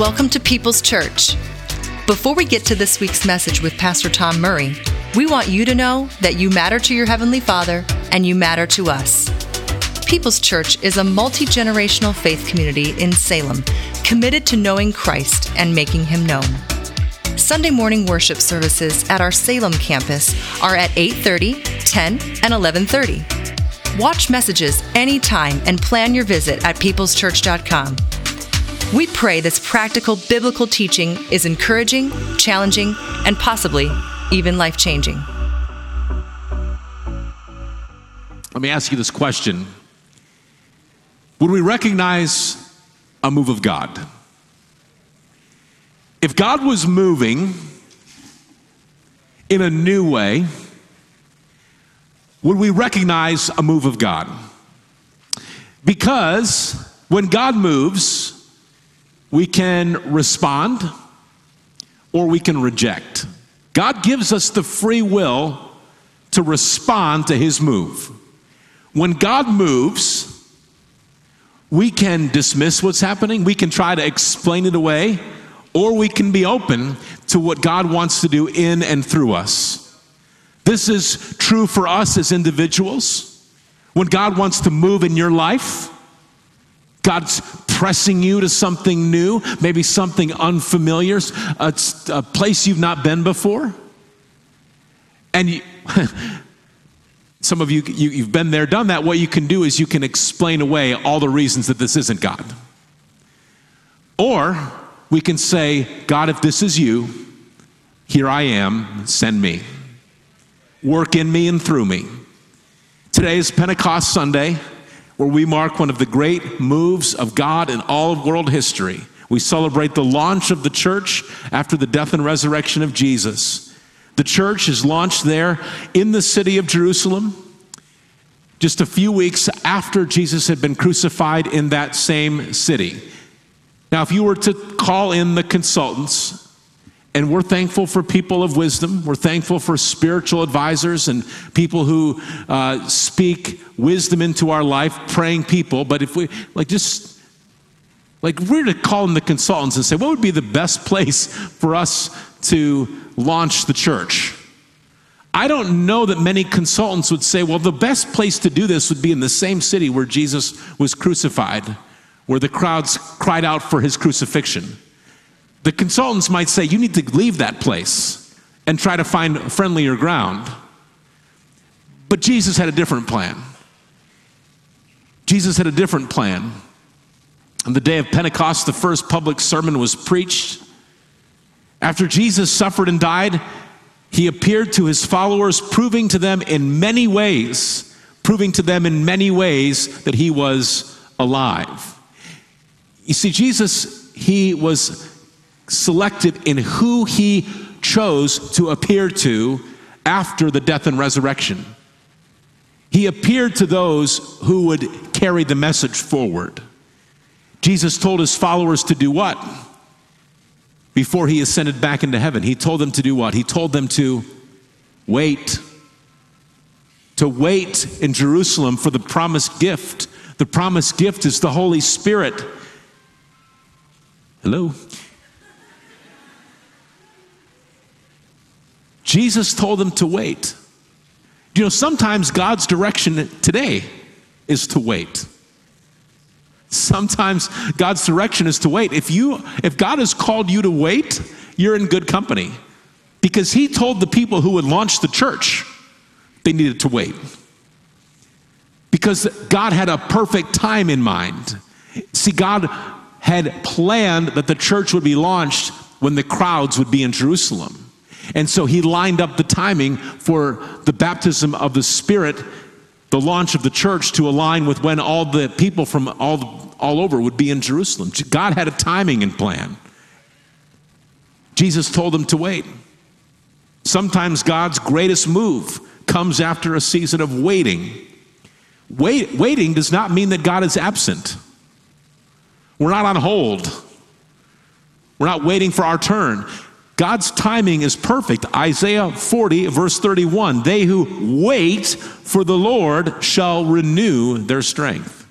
Welcome to People's Church. Before we get to this week's message with Pastor Tom Murray, we want you to know that you matter to your Heavenly Father and you matter to us. People's Church is a multi generational faith community in Salem committed to knowing Christ and making Him known. Sunday morning worship services at our Salem campus are at 8:30, 10, and 11:30. Watch messages anytime and plan your visit at peopleschurch.com. We pray this practical biblical teaching is encouraging, challenging, and possibly even life changing. Let me ask you this question Would we recognize a move of God? If God was moving in a new way, would we recognize a move of God? Because when God moves, we can respond or we can reject. God gives us the free will to respond to his move. When God moves, we can dismiss what's happening, we can try to explain it away, or we can be open to what God wants to do in and through us. This is true for us as individuals. When God wants to move in your life, God's pressing you to something new, maybe something unfamiliar, a, a place you've not been before. And you, some of you, you, you've been there, done that. What you can do is you can explain away all the reasons that this isn't God. Or we can say, God, if this is you, here I am, send me. Work in me and through me. Today is Pentecost Sunday where we mark one of the great moves of God in all of world history. We celebrate the launch of the church after the death and resurrection of Jesus. The church is launched there in the city of Jerusalem just a few weeks after Jesus had been crucified in that same city. Now, if you were to call in the consultants, and we're thankful for people of wisdom. We're thankful for spiritual advisors and people who uh, speak wisdom into our life, praying people. But if we, like, just, like, we're to call in the consultants and say, what would be the best place for us to launch the church? I don't know that many consultants would say, well, the best place to do this would be in the same city where Jesus was crucified, where the crowds cried out for his crucifixion. The consultants might say, you need to leave that place and try to find friendlier ground. But Jesus had a different plan. Jesus had a different plan. On the day of Pentecost, the first public sermon was preached. After Jesus suffered and died, he appeared to his followers, proving to them in many ways, proving to them in many ways that he was alive. You see, Jesus, he was selected in who he chose to appear to after the death and resurrection. He appeared to those who would carry the message forward. Jesus told his followers to do what? Before he ascended back into heaven, he told them to do what? He told them to wait. To wait in Jerusalem for the promised gift. The promised gift is the Holy Spirit. Hello? Jesus told them to wait. You know, sometimes God's direction today is to wait. Sometimes God's direction is to wait. If you if God has called you to wait, you're in good company. Because he told the people who would launch the church they needed to wait. Because God had a perfect time in mind. See, God had planned that the church would be launched when the crowds would be in Jerusalem. And so he lined up the timing for the baptism of the Spirit, the launch of the church, to align with when all the people from all, all over would be in Jerusalem. God had a timing and plan. Jesus told them to wait. Sometimes God's greatest move comes after a season of waiting. Wait, waiting does not mean that God is absent. We're not on hold. We're not waiting for our turn. God's timing is perfect. Isaiah 40, verse 31 They who wait for the Lord shall renew their strength.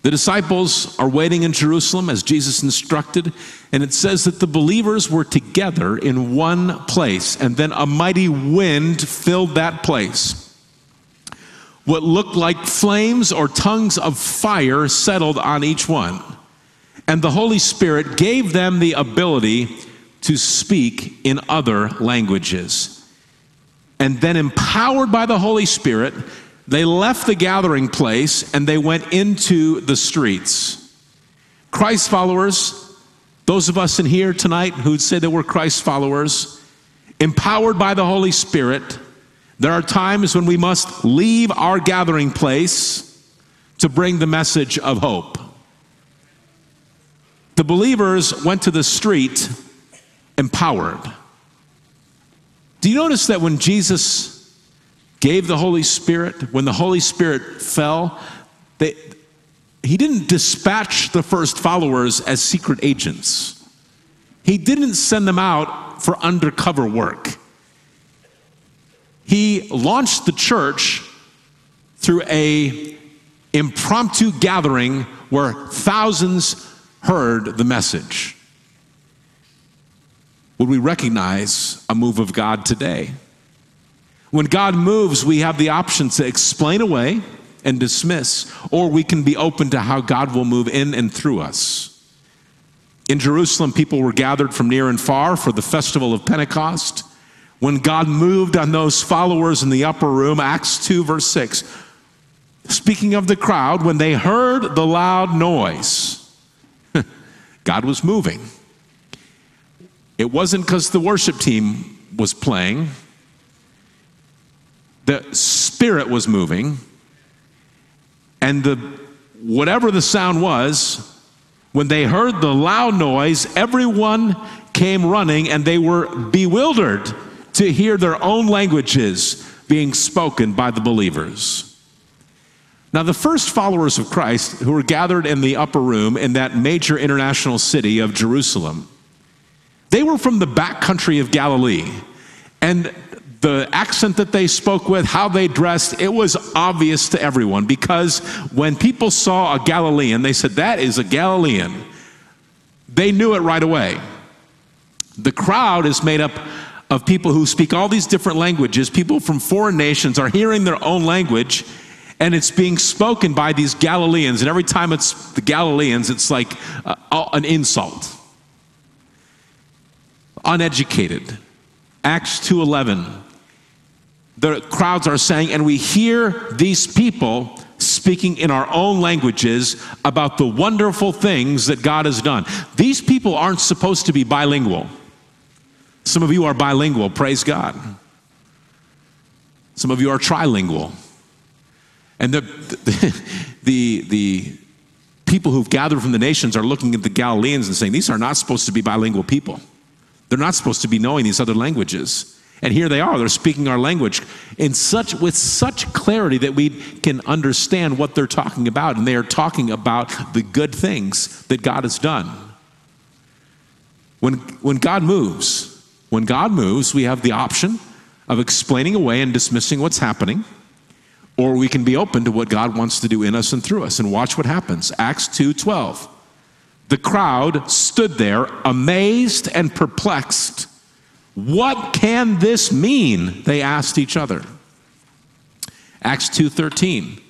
The disciples are waiting in Jerusalem as Jesus instructed, and it says that the believers were together in one place, and then a mighty wind filled that place. What looked like flames or tongues of fire settled on each one, and the Holy Spirit gave them the ability to speak in other languages. And then, empowered by the Holy Spirit, they left the gathering place and they went into the streets. Christ followers, those of us in here tonight who'd say that we're Christ followers, empowered by the Holy Spirit, there are times when we must leave our gathering place to bring the message of hope. The believers went to the street empowered. Do you notice that when Jesus gave the Holy Spirit, when the Holy Spirit fell, they, he didn't dispatch the first followers as secret agents. He didn't send them out for undercover work. He launched the church through a impromptu gathering where thousands heard the message. Would we recognize a move of God today? When God moves, we have the option to explain away and dismiss, or we can be open to how God will move in and through us. In Jerusalem, people were gathered from near and far for the festival of Pentecost. When God moved on those followers in the upper room, Acts 2, verse 6, speaking of the crowd, when they heard the loud noise, God was moving. It wasn't because the worship team was playing, the spirit was moving. And the whatever the sound was when they heard the loud noise everyone came running and they were bewildered to hear their own languages being spoken by the believers now the first followers of christ who were gathered in the upper room in that major international city of jerusalem they were from the back country of galilee and the accent that they spoke with, how they dressed, it was obvious to everyone because when people saw a Galilean, they said, That is a Galilean. They knew it right away. The crowd is made up of people who speak all these different languages. People from foreign nations are hearing their own language, and it's being spoken by these Galileans. And every time it's the Galileans, it's like uh, an insult. Uneducated. Acts 2:11 the crowds are saying, and we hear these people speaking in our own languages about the wonderful things that God has done. These people aren't supposed to be bilingual. Some of you are bilingual, praise God. Some of you are trilingual. And the, the, the, people who've gathered from the nations are looking at the Galileans and saying, These are not supposed to be bilingual people. They're not supposed to be knowing these other languages. And here they are, they're speaking our language in such with such clarity that we can understand what they're talking about and they are talking about the good things that God has done. When when God moves, when God moves, we have the option of explaining away and dismissing what's happening or we can be open to what God wants to do in us and through us and watch what happens. Acts 2:12. The crowd stood there amazed and perplexed what can this mean? They asked each other. Acts 2:13.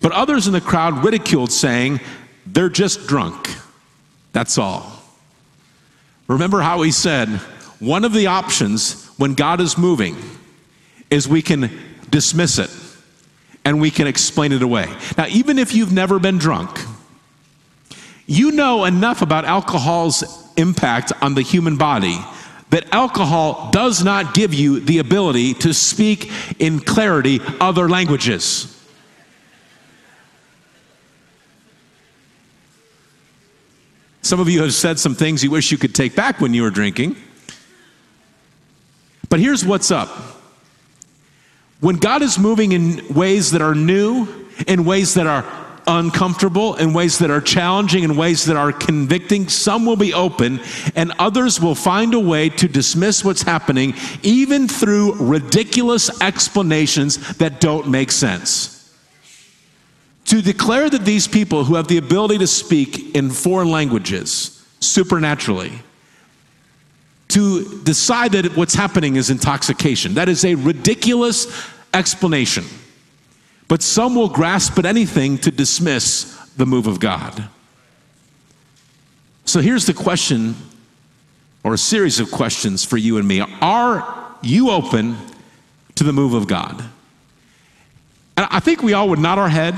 But others in the crowd ridiculed saying, "They're just drunk." That's all. Remember how he said, one of the options when God is moving is we can dismiss it and we can explain it away. Now, even if you've never been drunk, you know enough about alcohol's impact on the human body that alcohol does not give you the ability to speak in clarity other languages. Some of you have said some things you wish you could take back when you were drinking. But here's what's up. When God is moving in ways that are new, in ways that are uncomfortable, in ways that are challenging, in ways that are convicting. Some will be open, and others will find a way to dismiss what's happening, even through ridiculous explanations that don't make sense. to declare that these people who have the ability to speak in foreign languages supernaturally, to decide that what's happening is intoxication. That is a ridiculous explanation. But some will grasp at anything to dismiss the move of God. So here's the question, or a series of questions for you and me. Are you open to the move of God? And I think we all would nod our head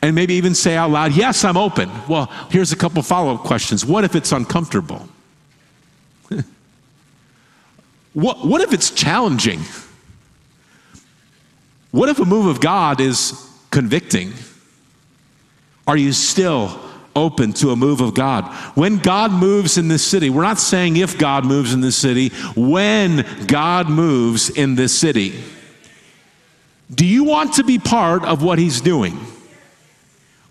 and maybe even say out loud, Yes, I'm open. Well, here's a couple follow up questions. What if it's uncomfortable? What, what if it's challenging? What if a move of God is convicting? Are you still open to a move of God? When God moves in this city, we're not saying if God moves in this city, when God moves in this city. Do you want to be part of what He's doing?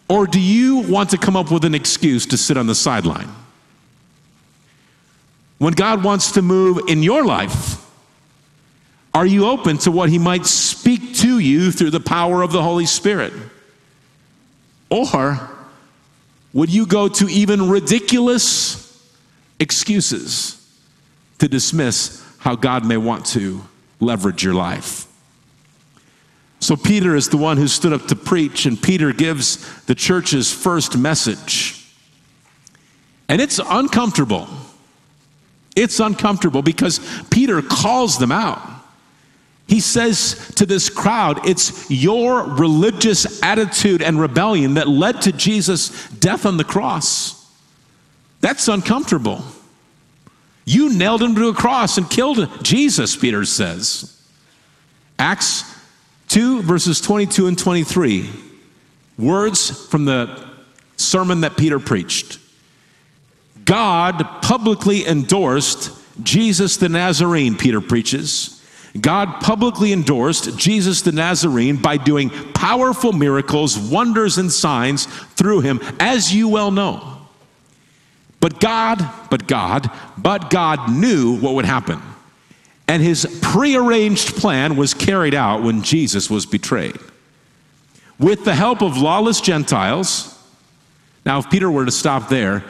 Or do you want to come up with an excuse to sit on the sideline? When God wants to move in your life, are you open to what He might speak to you through the power of the Holy Spirit? Or would you go to even ridiculous excuses to dismiss how God may want to leverage your life? So, Peter is the one who stood up to preach, and Peter gives the church's first message. And it's uncomfortable. It's uncomfortable because Peter calls them out. He says to this crowd, It's your religious attitude and rebellion that led to Jesus' death on the cross. That's uncomfortable. You nailed him to a cross and killed Jesus, Peter says. Acts 2, verses 22 and 23. Words from the sermon that Peter preached. God publicly endorsed Jesus the Nazarene, Peter preaches God publicly endorsed Jesus the Nazarene by doing powerful miracles, wonders, and signs through him, as you well know. But God, but God, but God knew what would happen. And his prearranged plan was carried out when Jesus was betrayed. With the help of lawless Gentiles, now if Peter were to stop there,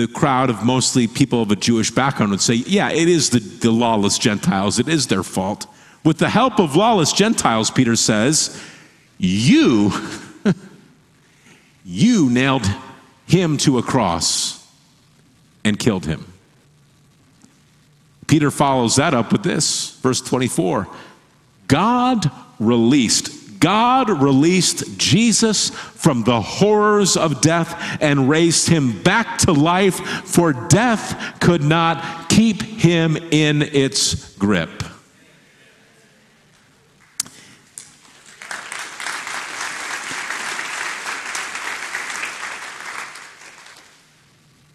the crowd of mostly people of a Jewish background would say, yeah, it is the, the lawless Gentiles, it is their fault. With the help of lawless Gentiles, Peter says, you, you nailed him to a cross and killed him. Peter follows that up with this, verse 24. God released God released Jesus from the horrors of death and raised him back to life, for death could not keep him in its grip.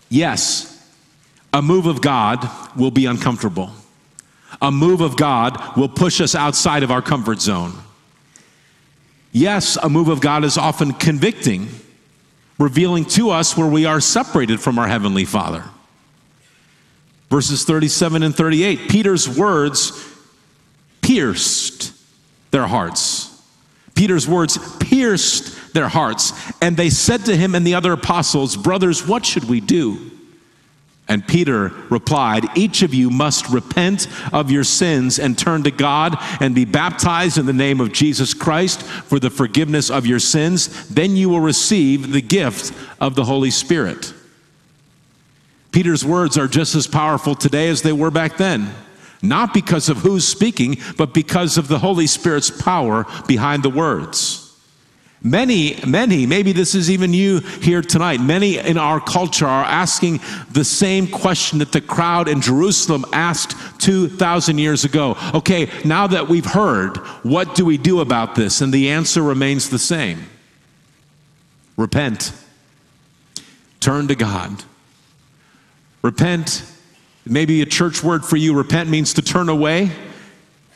Yes, a move of God will be uncomfortable. A move of God will push us outside of our comfort zone. Yes, a move of God is often convicting, revealing to us where we are separated from our Heavenly Father. Verses 37 and 38, Peter's words pierced their hearts. Peter's words pierced their hearts, and they said to him and the other apostles, Brothers, what should we do? And Peter replied, Each of you must repent of your sins and turn to God and be baptized in the name of Jesus Christ for the forgiveness of your sins. Then you will receive the gift of the Holy Spirit. Peter's words are just as powerful today as they were back then. Not because of who's speaking, but because of the Holy Spirit's power behind the words. Many, many, maybe this is even you here tonight, many in our culture are asking the same question that the crowd in Jerusalem asked 2,000 years ago. Okay, now that we've heard, what do we do about this? And the answer remains the same repent, turn to God. Repent, maybe a church word for you, repent means to turn away.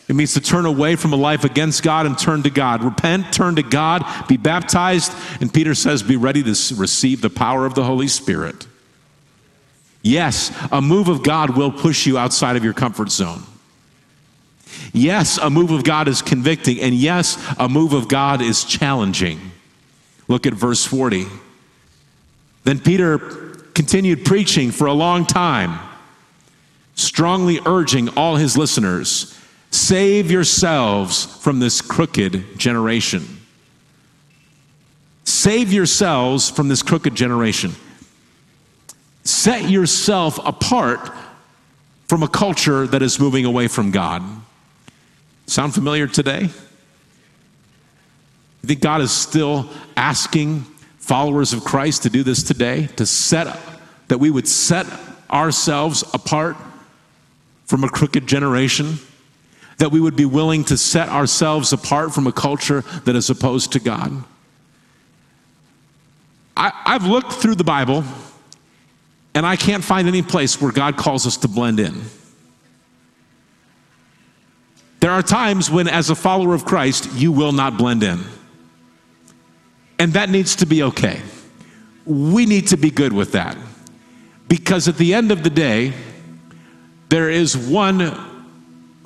It means to turn away from a life against God and turn to God. Repent, turn to God, be baptized, and Peter says, be ready to receive the power of the Holy Spirit. Yes, a move of God will push you outside of your comfort zone. Yes, a move of God is convicting, and yes, a move of God is challenging. Look at verse 40. Then Peter continued preaching for a long time, strongly urging all his listeners save yourselves from this crooked generation. Save yourselves from this crooked generation. Set yourself apart from a culture that is moving away from God. Sound familiar today? You think God is still asking followers of Christ to do this today? To set, that we would set ourselves apart from a crooked generation? That we would be willing to set ourselves apart from a culture that is opposed to God? I, I've looked through the Bible and I can't find any place where God calls us to blend in. There are times when, as a follower of Christ, you will not blend in. And that needs to be okay. We need to be good with that. Because at the end of the day, there is one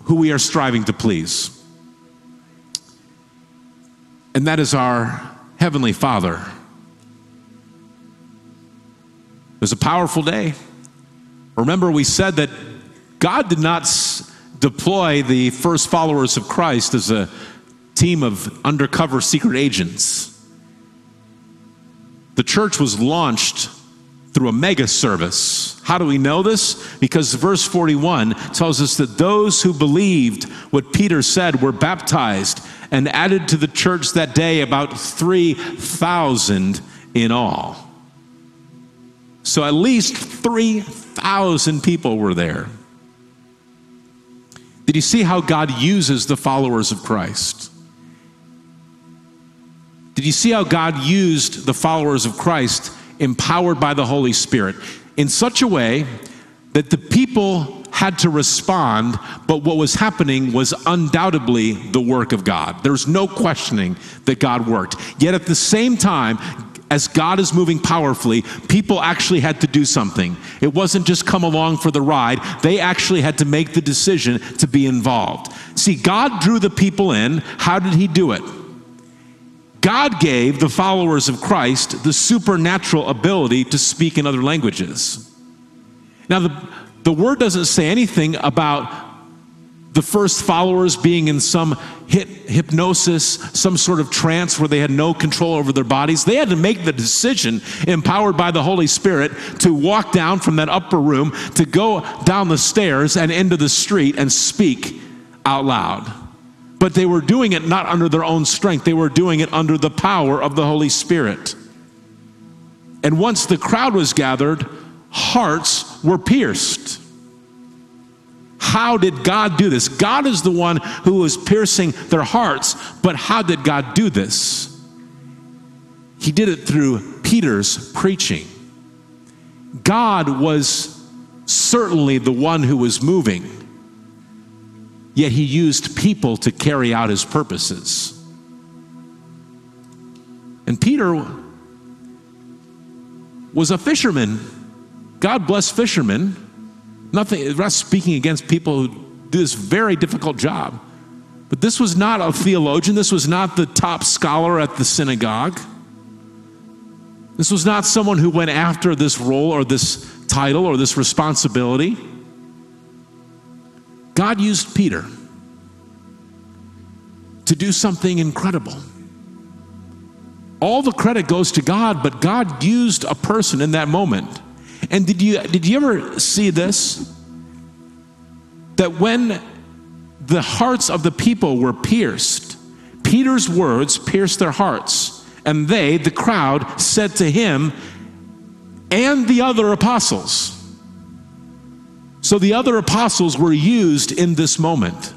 who we are striving to please. And that is our Heavenly Father. It was a powerful day. Remember, we said that God did not deploy the first followers of Christ as a team of undercover secret agents. The church was launched through a mega service. How do we know this? Because verse 41 tells us that those who believed what Peter said were baptized and added to the church that day about 3,000 in all. So at least 3,000 people were there. Did you see how God uses the followers of Christ? Did you see how God used the followers of Christ, empowered by the Holy Spirit, in such a way that the people had to respond, but what was happening was undoubtedly the work of God. There's no questioning that God worked. Yet at the same time, as God is moving powerfully, people actually had to do something. It wasn't just come along for the ride, they actually had to make the decision to be involved. See, God drew the people in. How did He do it? God gave the followers of Christ the supernatural ability to speak in other languages. Now, the, the word doesn't say anything about the first followers being in some hypnosis, some sort of trance where they had no control over their bodies. They had to make the decision, empowered by the Holy Spirit, to walk down from that upper room, to go down the stairs and into the street and speak out loud. But they were doing it not under their own strength, they were doing it under the power of the Holy Spirit. And once the crowd was gathered, hearts were pierced. How did God do this? God is the one who was piercing their hearts, but how did God do this? He did it through Peter's preaching. God was certainly the one who was moving, yet he used people to carry out his purposes. And Peter was a fisherman. God bless fishermen Nothing, not speaking against people who do this very difficult job. But this was not a theologian. This was not the top scholar at the synagogue. This was not someone who went after this role or this title or this responsibility. God used Peter to do something incredible. All the credit goes to God, but God used a person in that moment and did you, did you ever see this? That when the hearts of the people were pierced, Peter's words pierced their hearts. And they, the crowd, said to him and the other apostles. So the other apostles were used in this moment.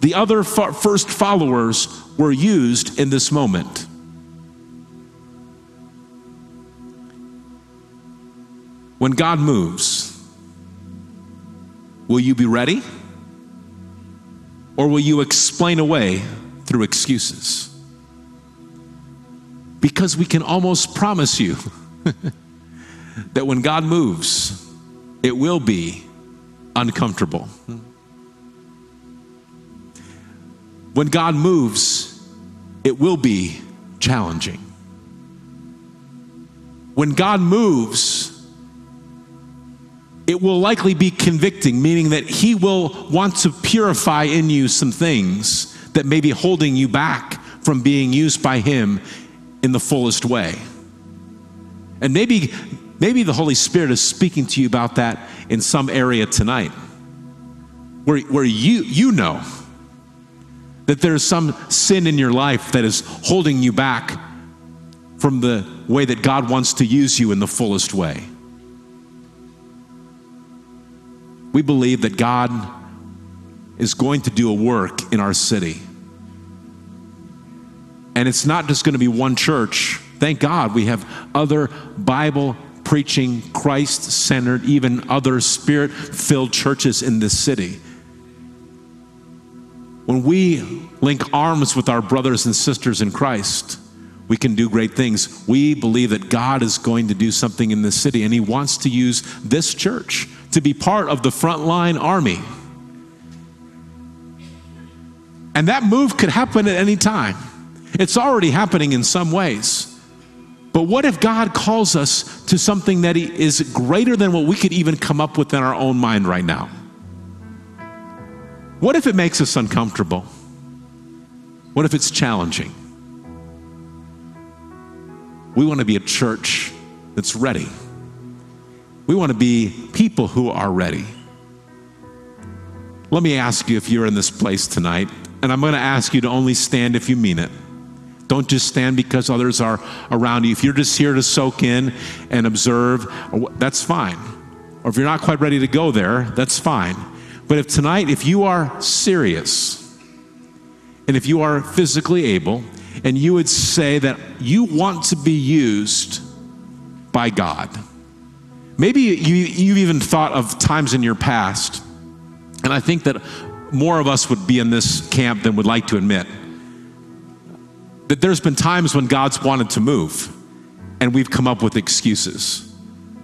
The other first followers were used in this moment. When God moves, will you be ready? Or will you explain away through excuses? Because we can almost promise you that when God moves, it will be uncomfortable. When God moves, it will be challenging. When God moves, it will likely be convicting, meaning that He will want to purify in you some things that may be holding you back from being used by Him in the fullest way. And maybe, maybe the Holy Spirit is speaking to you about that in some area tonight, where, where you, you know that there's some sin in your life that is holding you back from the way that God wants to use you in the fullest way. We believe that God is going to do a work in our city. And it's not just going to be one church. Thank God we have other Bible preaching, Christ centered, even other spirit filled churches in this city. When we link arms with our brothers and sisters in Christ, we can do great things. We believe that God is going to do something in this city, and He wants to use this church to be part of the frontline army. And that move could happen at any time. It's already happening in some ways. But what if God calls us to something that is greater than what we could even come up with in our own mind right now? What if it makes us uncomfortable? What if it's challenging? We want to be a church that's ready. We want to be people who are ready. Let me ask you if you're in this place tonight, and I'm going to ask you to only stand if you mean it. Don't just stand because others are around you. If you're just here to soak in and observe, that's fine. Or if you're not quite ready to go there, that's fine. But if tonight, if you are serious, and if you are physically able, and you would say that you want to be used by God, maybe you, you've even thought of times in your past, and I think that more of us would be in this camp than would like to admit, that there's been times when God's wanted to move, and we've come up with excuses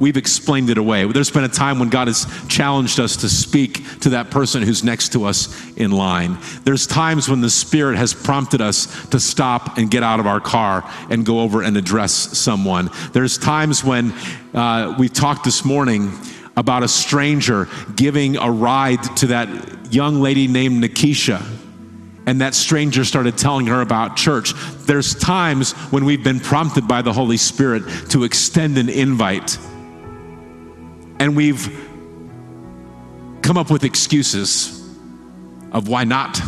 we've explained it away. There's been a time when God has challenged us to speak to that person who's next to us in line. There's times when the Spirit has prompted us to stop and get out of our car and go over and address someone. There's times when uh, we talked this morning about a stranger giving a ride to that young lady named Nikisha and that stranger started telling her about church. There's times when we've been prompted by the Holy Spirit to extend an invite and we've come up with excuses of why not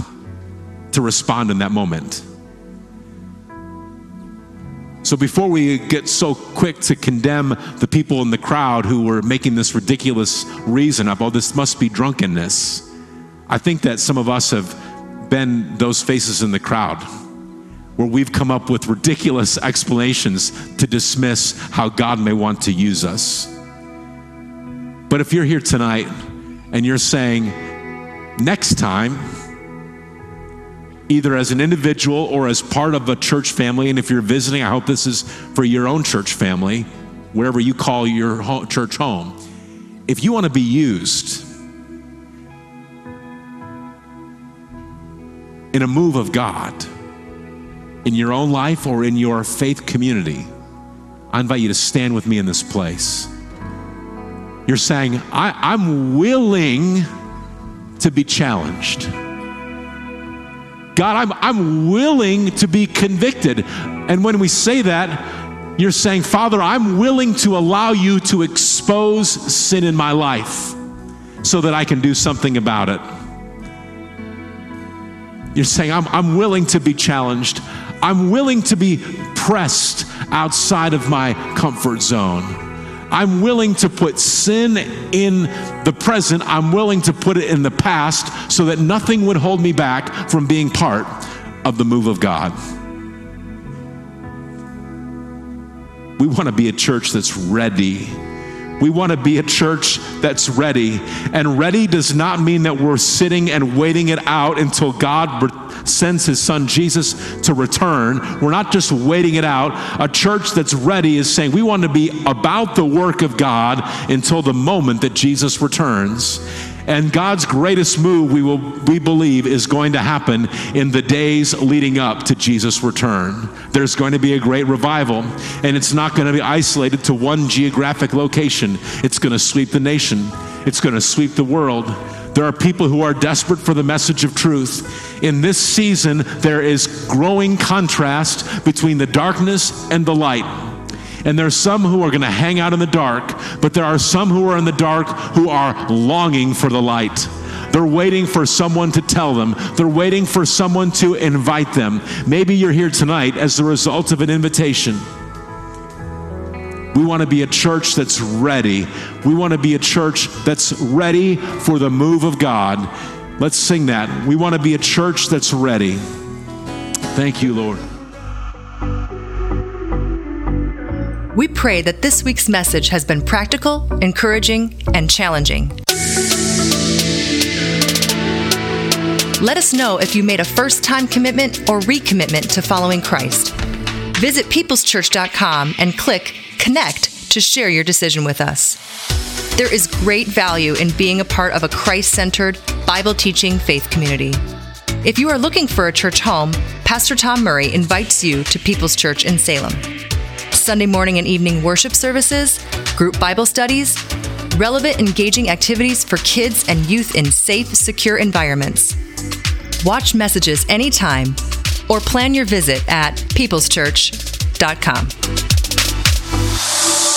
to respond in that moment. So before we get so quick to condemn the people in the crowd who were making this ridiculous reason up, oh, this must be drunkenness, I think that some of us have been those faces in the crowd where we've come up with ridiculous explanations to dismiss how God may want to use us. But if you're here tonight and you're saying, next time, either as an individual or as part of a church family, and if you're visiting, I hope this is for your own church family, wherever you call your church home. If you want to be used in a move of God in your own life or in your faith community, I invite you to stand with me in this place. You're saying, I, am willing to be challenged. God, I'm, I'm willing to be convicted. And when we say that, you're saying, Father, I'm willing to allow you to expose sin in my life so that I can do something about it. You're saying, I'm, I'm willing to be challenged. I'm willing to be pressed outside of my comfort zone. I'm willing to put sin in the present, I'm willing to put it in the past so that nothing would hold me back from being part of the move of God. We want to be a church that's ready. We want to be a church that's ready. And ready does not mean that we're sitting and waiting it out until God sends his son Jesus to return. We're not just waiting it out. A church that's ready is saying we want to be about the work of God until the moment that Jesus returns. And God's greatest move, we, will, we believe, is going to happen in the days leading up to Jesus' return. There's going to be a great revival, and it's not going to be isolated to one geographic location. It's going to sweep the nation, it's going to sweep the world. There are people who are desperate for the message of truth. In this season, there is growing contrast between the darkness and the light. And there's some who are going to hang out in the dark, but there are some who are in the dark who are longing for the light. They're waiting for someone to tell them. They're waiting for someone to invite them. Maybe you're here tonight as the result of an invitation. We want to be a church that's ready. We want to be a church that's ready for the move of God. Let's sing that. We want to be a church that's ready. Thank you, Lord. We pray that this week's message has been practical, encouraging, and challenging. Let us know if you made a first time commitment or recommitment to following Christ. Visit peopleschurch.com and click Connect to share your decision with us. There is great value in being a part of a Christ centered, Bible teaching faith community. If you are looking for a church home, Pastor Tom Murray invites you to People's Church in Salem. Sunday morning and evening worship services, group Bible studies, relevant, engaging activities for kids and youth in safe, secure environments. Watch messages anytime or plan your visit at peopleschurch.com.